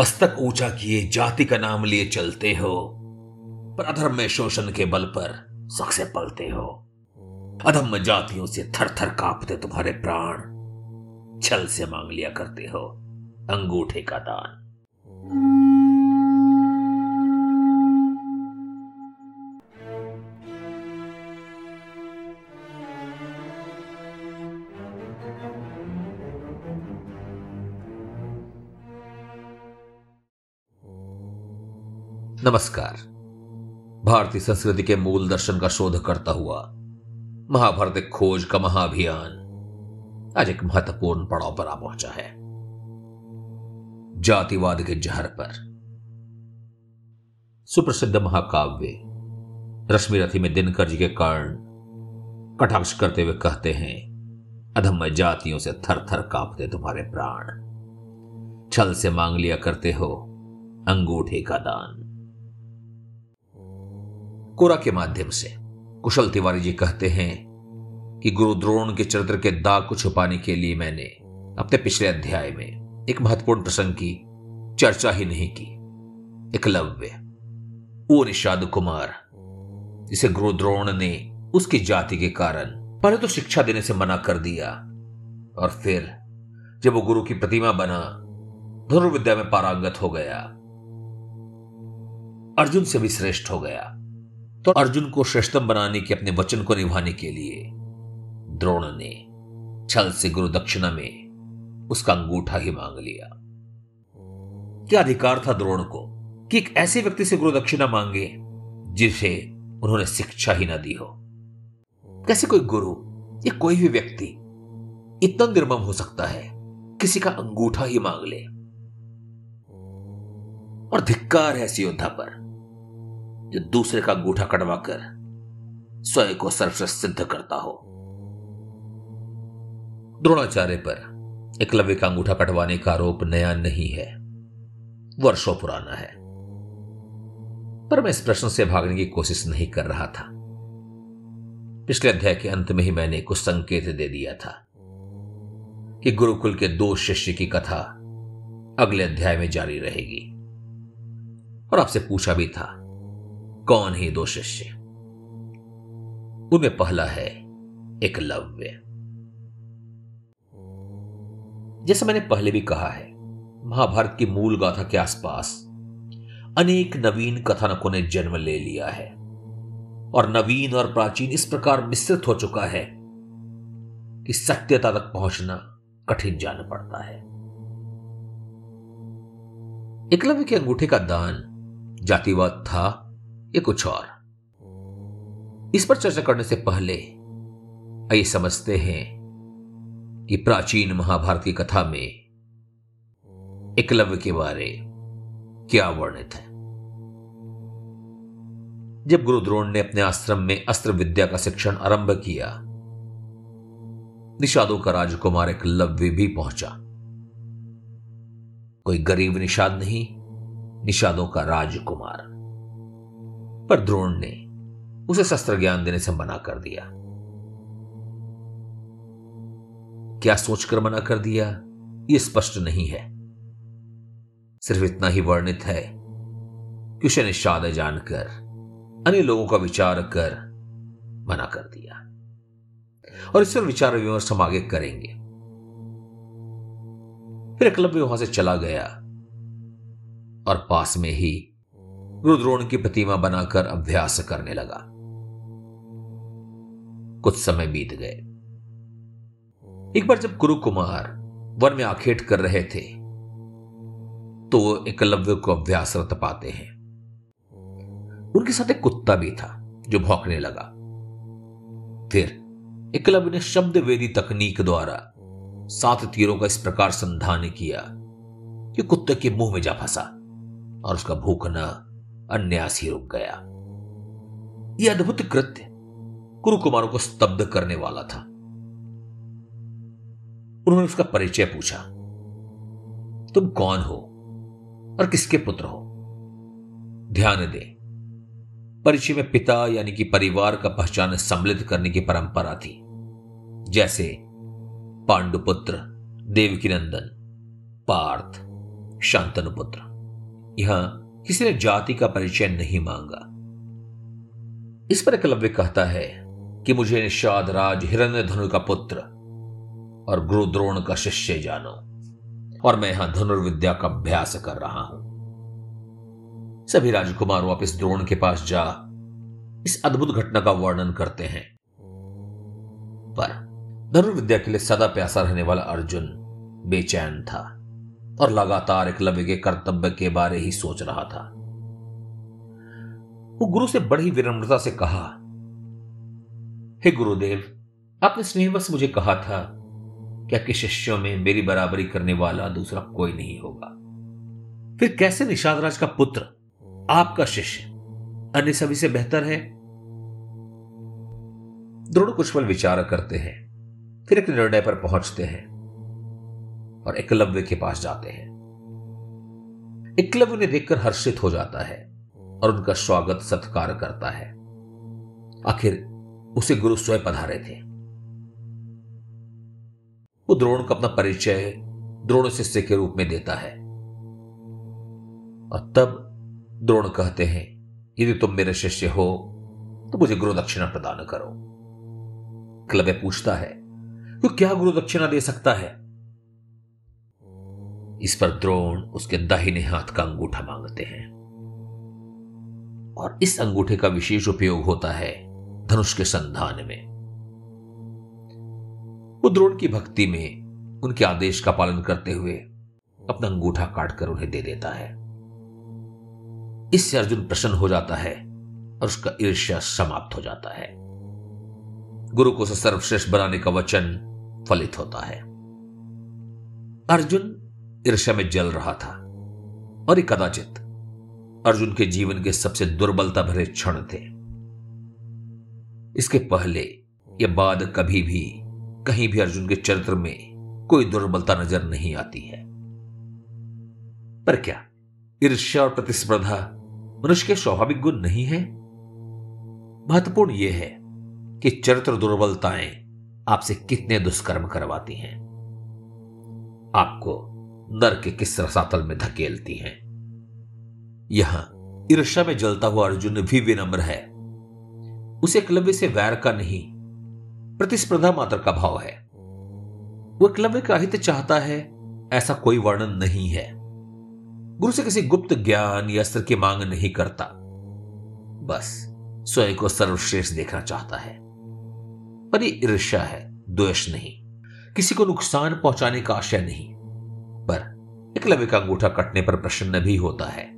मस्तक ऊँचा किए जाति का नाम लिए चलते हो, पर अधर्म में शोषण के बल पर सबसे पलते हो। अधम जातियों से थर थर कांपते तुम्हारे प्राण। छल से मांग लिया करते हो, अंगूठे का दान। नमस्कार। भारतीय संस्कृति के मूल दर्शन का शोध करता हुआ महाभारत खोज का महाअभियान आज एक महत्वपूर्ण पड़ाव पर आ पहुँचा है। जातिवाद के जहर पर। सुप्रसिद्ध महाकाव्य रश्मि रथी में दिनकर जी के कारण कटाक्ष करते हुए कहते हैं, अधम जातियों से थर थर कांपते तुम्हारे प्राण। छल से मांग लिया करते हो, अंगूठे का दान। कोरा के माध्यम से। कुशल तिवारी जी कहते हैं कि गुरु द्रोण के चरित्र के दाग को छुपाने के लिए मैंने अपने पिछले अध्याय में एक महत्वपूर्ण प्रसंग की चर्चा ही नहीं की। एकलव्य वो निषाद कुमार, जिसे गुरु द्रोण ने उसकी जाति के कारण पहले तो शिक्षा देने से मना कर दिया और फिर जब वो गुरु की प्रतिमा बना, धनुर्विद्या में पारंगत हो गया, अर्जुन से भी श्रेष्ठ हो गया। तो अर्जुन को श्रेष्ठतम बनाने के अपने वचन को निभाने के लिए द्रोण ने छल से गुरु दक्षिणा में उसका अंगूठा ही मांग लिया। क्या अधिकार था द्रोण को कि एक ऐसे व्यक्ति से गुरु दक्षिणा मांगे जिसे उन्होंने शिक्षा ही ना दी हो? कैसे कोई गुरु या कोई भी व्यक्ति इतना निर्मम हो सकता है, किसी का अंगूठा ही मांग ले? और धिक्कार है ऐसी योद्धा पर। जो दूसरे का अंगूठा कटवाकर स्वयं को सर्वश्रेष्ठ सिद्ध करता हो। द्रोणाचार्य पर एकलव्य का अंगूठा कटवाने का आरोप नया नहीं है। वर्षों पुराना है। पर मैं इस प्रश्न से भागने की कोशिश नहीं कर रहा था। पिछले अध्याय के अंत में ही मैंने कुछ संकेत दे दिया था कि गुरुकुल के दो शिष्य की कथा अगले अध्याय में जारी रहेगी। और आपसे पूछा भी था कौन ही दो शिष्य? उनमें पहला है एकलव्य जैसे मैंने पहले भी कहा है, महाभारत की मूल गाथा के आसपास अनेक नवीन कथानकों ने जन्म ले लिया है और नवीन और प्राचीन इस प्रकार मिश्रित हो चुका है कि सत्यता तक पहुँचना कठिन जान पड़ता है। एकलव्य के अंगूठे का दान जातिवाद था या कुछ और। इस पर चर्चा करने से पहले आइए समझते हैं कि प्राचीन महाभारत की कथा में एकलव्य के बारे क्या वर्णित है। जब गुरु द्रोण ने अपने आश्रम में अस्त्र विद्या का शिक्षण आरंभ किया, निषादों का राजकुमार एकलव्य भी पहुँचा। कोई गरीब निषाद नहीं, निषादों का राजकुमार। पर द्रोण ने उसे शस्त्र ज्ञान देने से मना कर दिया। क्या सोचकर मना कर दिया? यह स्पष्ट नहीं है। सिर्फ़ इतना ही वर्णित है कि उसे निषाद जानकर, अन्य लोगों का विचार कर मना कर दिया। और इस पर विचार विमर्श हम आगे करेंगे। फिर एकलव्य वहाँ से चला गया और पास में ही रुद्रोण की प्रतिमा बनाकर अभ्यास करने लगा। कुछ समय बीत गए। एक बार जब गुरु कुमार वन में आखेट कर रहे थे तो वो एकलव्य को अभ्यासरत पाते हैं। उनके साथ एक कुत्ता भी था, जो भौंकने लगा। फिर एकलव्य ने शब्द वेदी तकनीक द्वारा सात तीरों का इस प्रकार संधान किया कि कुत्ते के मुँह में जा फंसा और उसका भूखना अन्यास ही रुक गया। यह अद्भुत कृत्य कुरुकुमारों को स्तब्ध करने वाला था। उन्होंने उसका परिचय पूछा, तुम कौन हो और किसके पुत्र हो? ध्यान दे, परिचय में पिता यानी कि परिवार का पहचान सम्मिलित करने की परंपरा थी। जैसे पांडुपुत्र देवकी नंदन पार्थ, शांतनुपुत्र। यहाँ किसी ने जाति का परिचय नहीं मांगा। इस पर एकलव्य कहता है कि मुझे निषाद राज हिरण्य धनु का पुत्र और गुरु द्रोण का शिष्य जानो और मैं यहाँ धनुर्विद्या का अभ्यास कर रहा हूँ। सभी राजकुमार वापिस द्रोण के पास जा इस अद्भुत घटना का वर्णन करते हैं। पर धनुर्विद्या के लिए सदा प्यासा रहने वाला अर्जुन बेचैन था। और लगातार एकलव्य के कर्तव्य के बारे ही सोच रहा था। वो गुरु से बड़ी विनम्रता से कहा, हे गुरुदेव, आपने स्नेहवश मुझे कहा था, क्या कि शिष्यों में मेरी बराबरी करने वाला दूसरा कोई नहीं होगा। फिर कैसे निषाद राज का पुत्र, आपका शिष्य, अन्य सभी से बेहतर है? द्रोण कुछ पल विचार करते हैं, फिर एक निर्णय पर पहुँचते हैं। और एकलव्य के पास जाते हैं। एकलव्य उन्हें देखकर हर्षित हो जाता है और उनका स्वागत सत्कार करता है। आखिर उसे गुरु स्वयं पधारे थे। वो द्रोण को अपना परिचय द्रोण शिष्य के रूप में देता है। और तब द्रोण कहते हैं, यदि तुम मेरे शिष्य हो तो मुझे गुरु दक्षिणा प्रदान करो। क्लबे पूछता है तो क्या गुरु दक्षिणा दे सकता है? इस पर द्रोण उसके दाहिने हाथ का अंगूठा मांगते हैं। और इस अंगूठे का विशेष उपयोग होता है धनुष के संधान में। वो द्रोण की भक्ति में उनके आदेश का पालन करते हुए अपना अंगूठा काटकर उन्हें दे देता है। इससे अर्जुन प्रसन्न हो जाता है और उसका ईर्ष्या समाप्त हो जाता है। गुरु को सर्वश्रेष्ठ बनाने का वचन फलित होता है। अर्जुन ईर्ष्या में जल रहा था और ये कदाचित अर्जुन के जीवन के सबसे दुर्बलता भरे क्षण थे। इसके पहले या बाद कभी भी, कहीं भी अर्जुन के चरित्र में कोई दुर्बलता नज़र नहीं आती है। पर क्या ईर्ष्या और प्रतिस्पर्धा मनुष्य के स्वाभाविक गुण नहीं है? महत्वपूर्ण यह है कि चरित्र दुर्बलताएँ आपसे कितने दुष्कर्म करवाती हैं। आपको नर के किस रसातल में धकेलती हैं। यहाँ ईर्ष्या में जलता हुआ अर्जुन भी विनम्र है। उसे एकलव्य से वैर का नहीं, प्रतिस्पर्धा मात्र का भाव है। वह एकलव्य का हित चाहता है, ऐसा कोई वर्णन नहीं है। गुरु से किसी गुप्त ज्ञान या अस्त्र की मांग नहीं करता। बस स्वयं को सर्वश्रेष्ठ देखना चाहता है। पर ये ईर्ष्या है, द्वेष नहीं। किसी को नुकसान पहुँचाने का आशय नहीं। एकलव्य का अंगूठा कटने पर प्रसन्न भी होता है।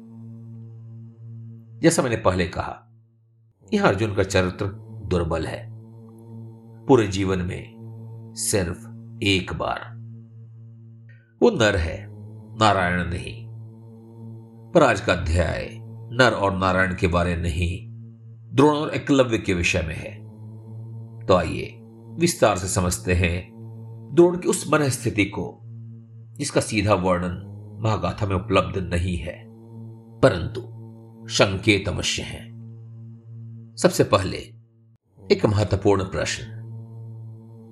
जैसा मैंने पहले कहा, यह अर्जुन का चरित्र दुर्बल है। पूरे जीवन में सिर्फ़ एक बार। वो नर है, नारायण नहीं। पर आज का अध्याय नर और नारायण के बारे नहीं, द्रोण और एकलव्य के विषय में है। तो आइए विस्तार से समझते हैं द्रोण की उस मन स्थिति को। जिसका सीधा वर्णन महागाथा में उपलब्ध नहीं है। परंतु संकेत अवश्य है। सबसे पहले, एक महत्वपूर्ण प्रश्न।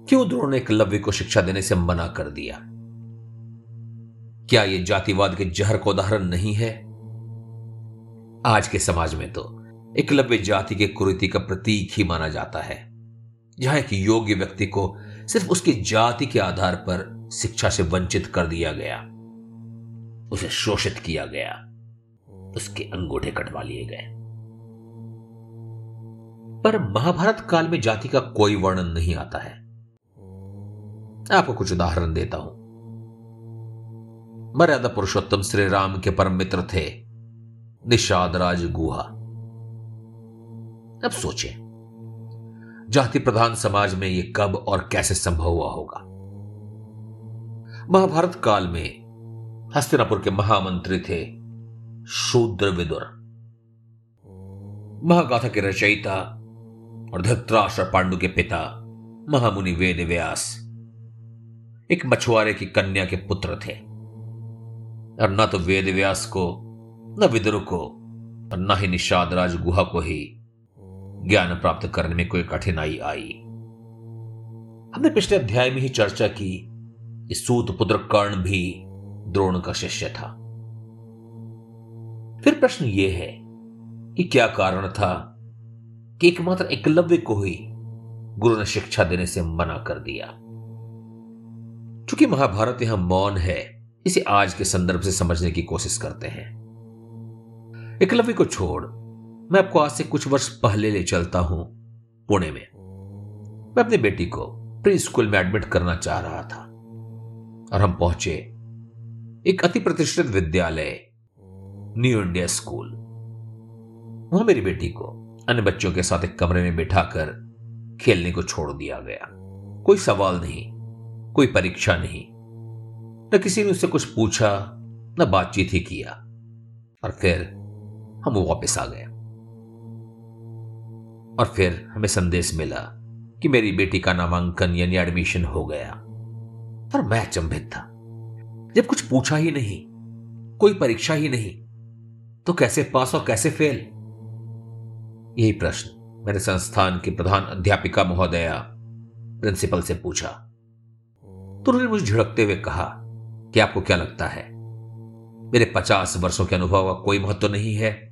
क्यों द्रोण ने एकलव्य को शिक्षा देने से मना कर दिया? क्या यह जातिवाद के जहर का उदाहरण नहीं है? आज के समाज में तो एकलव्य जाति के कुरीति का प्रतीक ही माना जाता है। जहाँ एक योग्य व्यक्ति को सिर्फ़ उसकी जाति के आधार पर शिक्षा से वंचित कर दिया गया। उसे शोषित किया गया। उसके अंगूठे कटवा लिए गए। पर महाभारत काल में जाति का कोई वर्णन नहीं आता है। आपको कुछ उदाहरण देता हूँ। मर्यादा पुरुषोत्तम श्री राम के परम मित्र थे निषाद राज गुहा। अब सोचें, जाति प्रधान समाज में यह कब और कैसे संभव हुआ होगा? महाभारत काल में हस्तिनापुर के महामंत्री थे शूद्र विदुर महागाथा के रचयिता और धृतराष्ट्र पांडु के पिता महामुनि वेद व्यास एक मछुआरे की कन्या के पुत्र थे। और न तो वेद व्यास को, न विदुर को और न ही निषाद राज गुहा को ही ज्ञान प्राप्त करने में कोई कठिनाई आई। हमने पिछले अध्याय में ही चर्चा की सूत पुत्र कर्ण भी द्रोण का शिष्य था। फिर प्रश्न यह है कि क्या कारण था कि एकमात्र एकलव्य को ही गुरु ने शिक्षा देने से मना कर दिया? चूँकि महाभारत यहाँ मौन है, इसे आज के संदर्भ से समझने की कोशिश करते हैं। एकलव्य को छोड़, मैं आपको आज से कुछ वर्ष पहले ले चलता हूँ पुणे में। मैं अपनी बेटी को प्री स्कूल में एडमिट करना चाह रहा था। और हम पहुँचे एक अति प्रतिष्ठित विद्यालय न्यू इंडिया स्कूल वहाँ मेरी बेटी को अन्य बच्चों के साथ एक कमरे में बिठाकर खेलने को छोड़ दिया गया। कोई सवाल नहीं, कोई परीक्षा नहीं, न किसी ने उससे कुछ पूछा, न बातचीत ही किया। और फिर हम वापस आ गए। और फिर हमें संदेश मिला कि मेरी बेटी का नामांकन यानी एडमिशन हो गया। और मैं अचंभित था। जब कुछ पूछा ही नहीं, कोई परीक्षा ही नहीं तो कैसे पास और कैसे फेल? यही प्रश्न मैंने संस्थान की प्रधान अध्यापिका महोदया प्रिंसिपल से पूछा। तो उन्होंने मुझे झिड़कते हुए कहा कि आपको क्या लगता है? मेरे पचास वर्षों के अनुभव का कोई महत्व तो नहीं है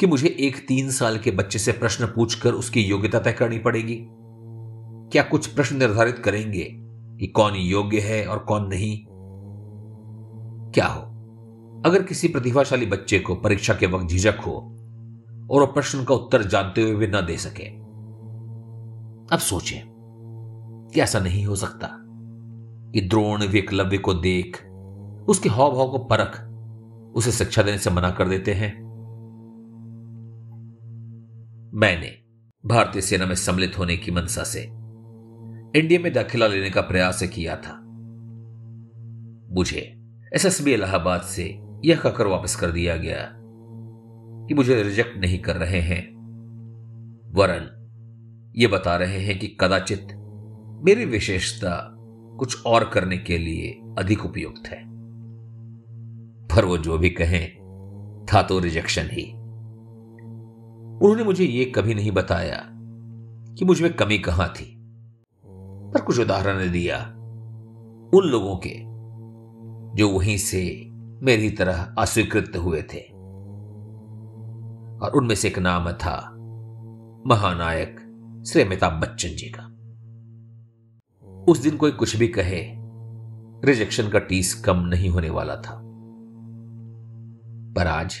कि मुझे एक तीन साल के बच्चे से प्रश्न पूछकर उसकी योग्यता तय करनी पड़ेगी? क्या कुछ प्रश्न निर्धारित करेंगे कि कौन योग्य है और कौन नहीं। क्या हो? अगर किसी प्रतिभाशाली बच्चे को परीक्षा के वक्त झिझक हो और वह प्रश्न का उत्तर जानते हुए भी न दे सके, अब सोचें कि ऐसा नहीं हो सकता कि द्रोण विकलव्य को देख, उसके हाव भाव को परख, उसे शिक्षा देने से मना कर देते हैं। मैंने भारतीय सेना में सम्मिलित होने की मनसा से इंडिया में दाखिला लेने का प्रयास किया था। मुझे एसएसबी इलाहाबाद से यह कहकर वापस कर दिया गया कि मुझे रिजेक्ट नहीं कर रहे हैं। वरन ये बता रहे हैं कि कदाचित मेरी विशेषता कुछ और करने के लिए अधिक उपयुक्त है। पर वो जो भी कहें, था तो रिजेक्शन ही। उन्होंने मुझे यह कभी नहीं बताया कि मुझमें कमी कहाँ थी। पर कुछ उदाहरण दिया उन लोगों के, जो वहीं से मेरी तरह अस्वीकृत हुए थे। और उनमें से एक नाम था महानायक श्री अमिताभ बच्चन जी का। उस दिन कोई कुछ भी कहे, रिजेक्शन का टीस कम नहीं होने वाला था। पर आज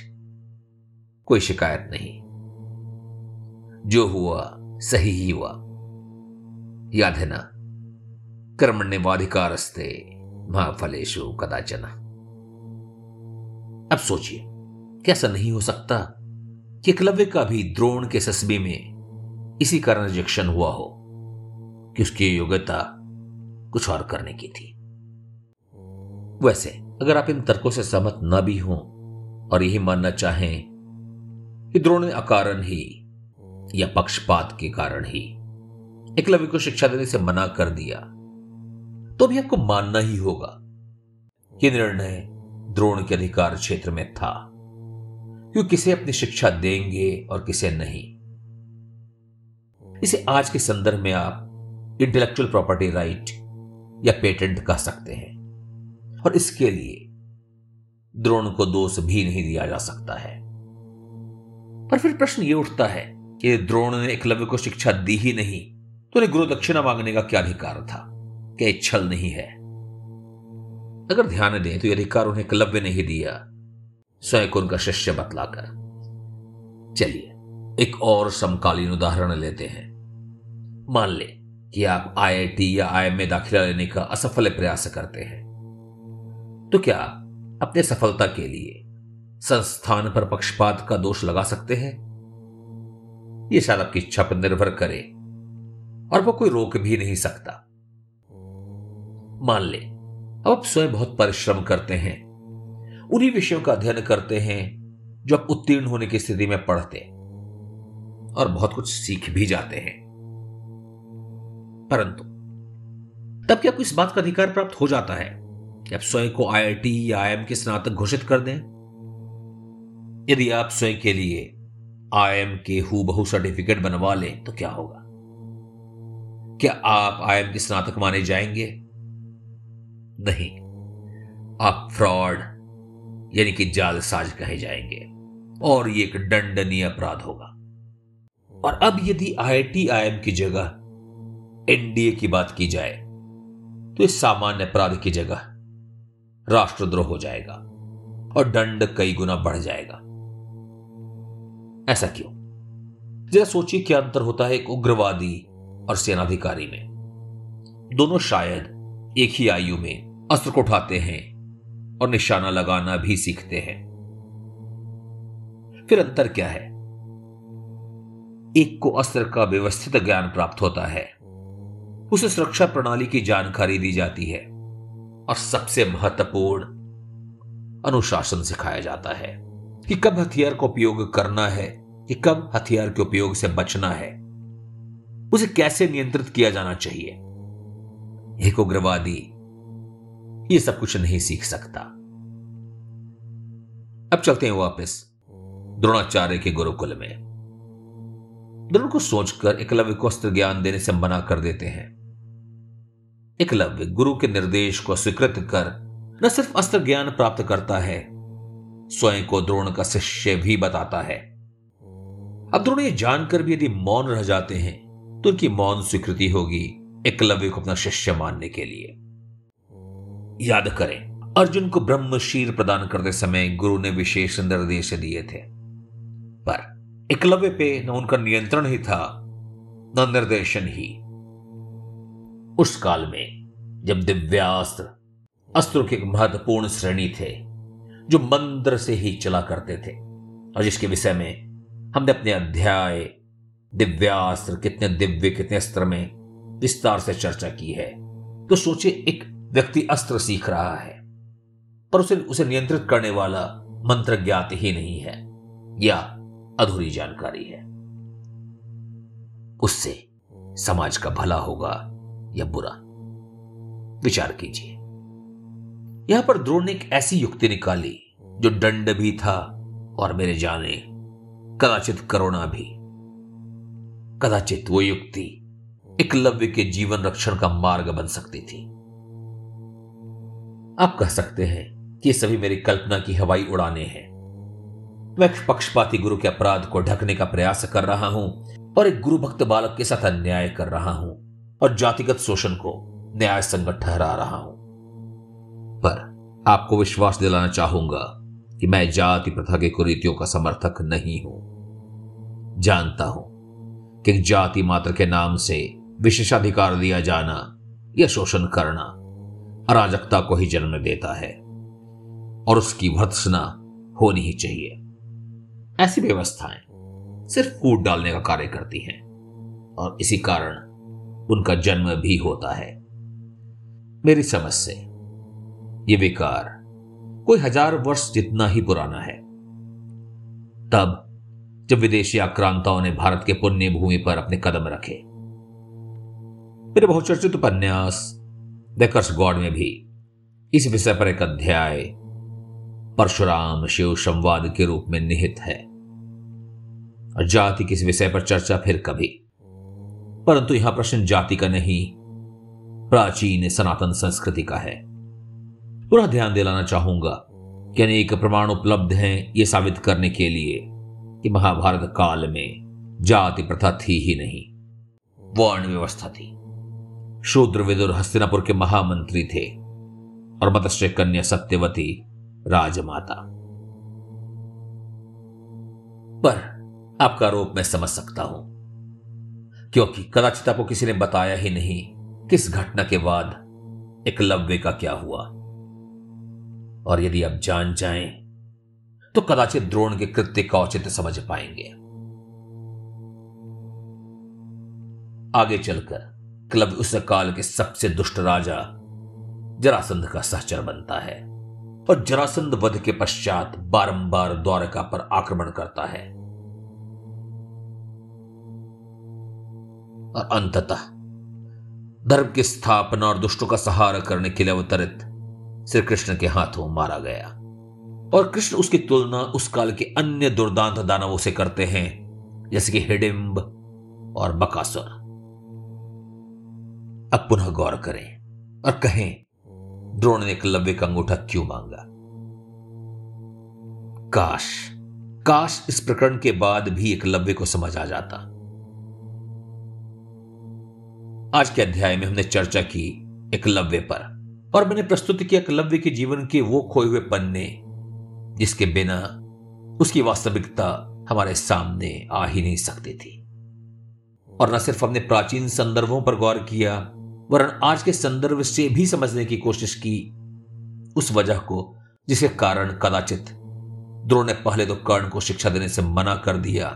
कोई शिकायत नहीं। जो हुआ, सही ही हुआ। याद है ना? कर्मण्यवाधिकारस्ते। महाफलेशु कदाचन। अब सोचिए कैसा नहीं हो सकता कि एकलव्य का भी द्रोण के सस्बे में इसी कारण रिजेक्शन हुआ हो कि उसकी योग्यता कुछ और करने की थी। वैसे, अगर आप इन तर्कों से सहमत न भी हों और यही मानना चाहें कि द्रोण ने अकारण ही या पक्षपात के कारण ही एकलव्य को शिक्षा देने से मना कर दिया तो भी आपको मानना ही होगा कि निर्णय द्रोण के अधिकार क्षेत्र में था। क्यों किसे अपनी शिक्षा देंगे और किसे नहीं? इसे आज के संदर्भ में आप इंटेलेक्चुअल प्रॉपर्टी राइट या पेटेंट कह सकते हैं। और इसके लिए द्रोण को दोष भी नहीं दिया जा सकता है। पर फिर प्रश्न यह उठता है कि द्रोण ने एकलव्य को शिक्षा दी ही नहीं तो उन्हें गुरु दक्षिणा मांगने का क्या अधिकार था? क्या छल नहीं है। अगर ध्यान दें तो यह अधिकार उन्हें कलव्य नहीं दिया। स्वयं को उनका शिष्य बतलाकर। चलिए, एक और समकालीन उदाहरण लेते हैं। मान ले कि आप आईआईटी या आईएम में दाखिला लेने का असफल प्रयास करते हैं। तो क्या अपने सफलता के लिए संस्थान पर पक्षपात का दोष लगा सकते हैं? यह शायद आपकी इच्छा पर निर्भर करे, और वो कोई रोक भी नहीं सकता। मान ले। अब आप स्वयं बहुत परिश्रम करते हैं। उन्हीं विषयों का अध्ययन करते हैं, जो आप उत्तीर्ण होने की स्थिति में पढ़ते और बहुत कुछ सीख भी जाते हैं। परंतु, तब क्या आपको इस बात का अधिकार प्राप्त हो जाता है कि आप स्वयं को आईआईटी या आईएम के स्नातक घोषित कर दें? यदि आप स्वयं के लिए आईएम के हु बहु सर्टिफिकेट बनवा लें तो क्या होगा? क्या आप आईएम के स्नातक माने जाएँगे? नहीं। आप फ्रॉड, यानी कि जालसाज कहे जाएँगे, और ये एक दंडनीय अपराध होगा। और अब यदि आई आईआईटीआईएम की जगह एनडीए की बात की जाए तो इस सामान्य अपराध की जगह राष्ट्रद्रोह हो जाएगा, और दंड कई गुना बढ़ जाएगा। ऐसा क्यों? जरा सोचिए क्या अंतर होता है एक उग्रवादी और सेनाधिकारी में। दोनों शायद एक ही आयु में अस्त्र को उठाते हैं और निशाना लगाना भी सीखते हैं। फिर अंतर क्या है? एक को अस्त्र का व्यवस्थित ज्ञान प्राप्त होता है। उसे सुरक्षा प्रणाली की जानकारी दी जाती है और सबसे महत्वपूर्ण अनुशासन सिखाया जाता है कि कब हथियार का उपयोग करना है, कि कब हथियार के उपयोग से बचना है। उसे कैसे नियंत्रित किया जाना चाहिए? एक उग्रवादी ये सब कुछ नहीं सीख सकता। अब चलते हैं वापस द्रोणाचार्य के गुरुकुल में। द्रोण को सोचकर एकलव्य को अस्त्र ज्ञान देने से मना कर देते हैं। एकलव्य गुरु के निर्देश को स्वीकृत कर न सिर्फ़ अस्त्र ज्ञान प्राप्त करता है, स्वयं को द्रोण का शिष्य भी बताता है। अब द्रोण ये जानकर भी यदि मौन रह जाते हैं तो उनकी मौन स्वीकृति होगी एकलव्य को अपना शिष्य मानने के लिए। याद करें, अर्जुन को ब्रह्मशीर प्रदान करते समय गुरु ने विशेष निर्देश दिए थे। पर एकलव्य पे न उनका नियंत्रण ही था, न निर्देशन ही। उस काल में जब दिव्यास्त्र अस्त्रों की एक महत्वपूर्ण श्रेणी थे, जो मंत्र से ही चला करते थे, और जिसके विषय में हमने अपने अध्याय, दिव्यास्त्र कितने दिव्य, कितने अस्त्र में विस्तार से चर्चा की है तो सोचे एक व्यक्ति अस्त्र सीख रहा है, पर उसे उसे नियंत्रित करने वाला मंत्र ज्ञात ही नहीं है, या अधूरी जानकारी है। उससे समाज का भला होगा या बुरा? विचार कीजिए। यहाँ पर द्रोण ने एक ऐसी युक्ति निकाली, जो दंड भी था और मेरे जाने कदाचित करुणा भी। कदाचित वो युक्ति एकलव्य के जीवन रक्षण का मार्ग बन सकती थी। आप कह सकते हैं कि ये सभी मेरी कल्पना की हवाई उड़ाने हैं। मैं पक्षपाती गुरु के अपराध को ढकने का प्रयास कर रहा हूँ और एक गुरु भक्त बालक के साथ अन्याय कर रहा हूँ और जातिगत शोषण को न्याय संगत ठहरा रहा हूँ। पर आपको विश्वास दिलाना चाहूँगा कि मैं जाति प्रथा के कुरीतियों का समर्थक नहीं हूँ। जानता हूँ कि जाति मात्र के नाम से विशेषाधिकार दिया जाना या शोषण करना अराजकता को ही जन्म देता है और उसकी भर्त्सना होनी ही चाहिए। ऐसी व्यवस्थाएँ सिर्फ़ कूट डालने का कार्य करती हैं और इसी कारण उनका जन्म भी होता है। मेरी समझ से ये विकार कोई हज़ार वर्ष जितना ही पुराना है। तब जब विदेशी आक्रांताओं ने भारत के पुण्य भूमि पर अपने कदम रखे, मेरे बहुचर्चित उपन्यास द गॉड में भी। इस विषय पर एक अध्याय परशुराम शिव संवाद के रूप में निहित है। और जाति किस विषय पर चर्चा फिर कभी। परंतु यहाँ प्रश्न जाति का नहीं, प्राचीन सनातन संस्कृति का है। पूरा ध्यान दिलाना चाहूँगा कि अनेक प्रमाण उपलब्ध हैं ये साबित करने के लिए कि महाभारत काल में जाति प्रथा थी ही नहीं, वर्ण व्यवस्था थी। शूद्र विदुर हस्तिनापुर के महामंत्री थे और मत्स्य कन्या सत्यवती राजमाता। पर आपका आरोप मैं समझ सकता हूँ, क्योंकि कदाचित आपको किसी ने बताया ही नहीं किस घटना के बाद एकलव्य का क्या हुआ। और यदि आप जान जाएँ तो कदाचित द्रोण के कृत्य का औचित्य समझ पाएँगे। आगे चलकर क्लब उस काल के सबसे दुष्ट राजा जरासंध का सहचर बनता है और जरासंध वध के पश्चात बारंबार द्वारका पर आक्रमण करता है। और अंततः धर्म की स्थापना और दुष्टों का सहारा करने के लिए अवतरित श्री कृष्ण के हाथों मारा गया। और कृष्ण उसकी तुलना उस काल के अन्य दुर्दांत दानवों से करते हैं, जैसे कि हिडिम्ब और बकासुर। अब पुनः गौर करें और कहें, द्रोण ने एकलव्य का अंगूठा क्यों मांगा? काश काश इस प्रकरण के बाद भी एकलव्य को समझ आ जाता। आज के अध्याय में हमने चर्चा की एकलव्य पर, और मैंने प्रस्तुत किया एकलव्य के जीवन के वो खोए हुए पन्ने, जिसके बिना उसकी वास्तविकता हमारे सामने आ ही नहीं सकती थी। और न सिर्फ़ हमने प्राचीन संदर्भों पर गौर किया वरन आज के संदर्भ से भी समझने की कोशिश की उस वजह को, जिसके कारण कदाचित द्रोण ने पहले तो कर्ण को शिक्षा देने से मना कर दिया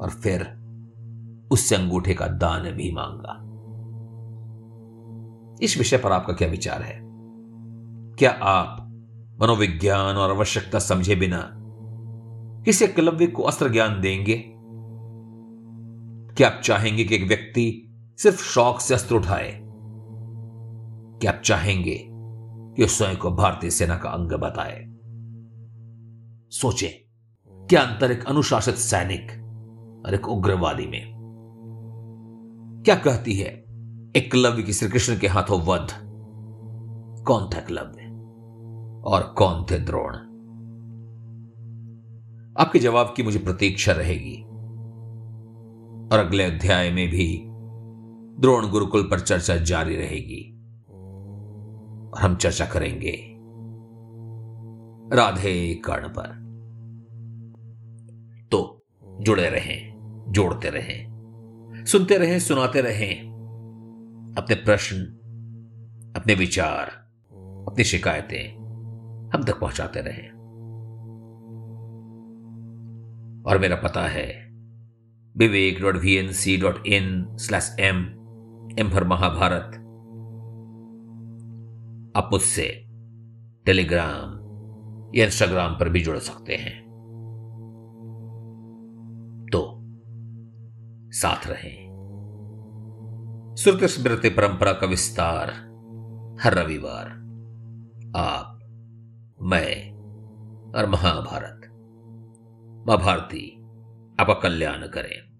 और फिर उससे अंगूठे का दान भी मांगा। इस विषय पर आपका क्या विचार है? क्या आप मनोविज्ञान और आवश्यकता समझे बिना किसी एकलव्य को अस्त्र ज्ञान देंगे? क्या आप चाहेंगे कि एक व्यक्ति सिर्फ़ शौक से अस्त्र उठाए? क्या आप चाहेंगे कि स्वयं को भारतीय सेना का अंग बताए? सोचें, क्या अंतर एक अनुशासित सैनिक और एक उग्रवादी में? क्या कहती है एकलव्य की श्री कृष्ण के हाथों वध? कौन था एकलव्य और कौन थे द्रोण? आपके जवाब की मुझे प्रतीक्षा रहेगी। और अगले अध्याय में भी द्रोण गुरुकुल पर चर्चा जारी रहेगी। और हम चर्चा करेंगे। राधे कर्ण पर। तो जुड़े रहें, जोड़ते रहें, सुनते रहें, सुनाते रहें, अपने प्रश्न, अपने विचार, अपनी शिकायतें हम तक पहुंचाते रहें। और मेरा पता है, Vivek dot V N C dot in slash M M for Mahabharat आप मुझसे टेलीग्राम या इंस्टाग्राम पर भी जुड़ सकते हैं। तो साथ रहें। श्रुत स्मृति परंपरा का विस्तार हर रविवार। आप, मैं और महाभारत। माँ भारती आपका कल्याण करें।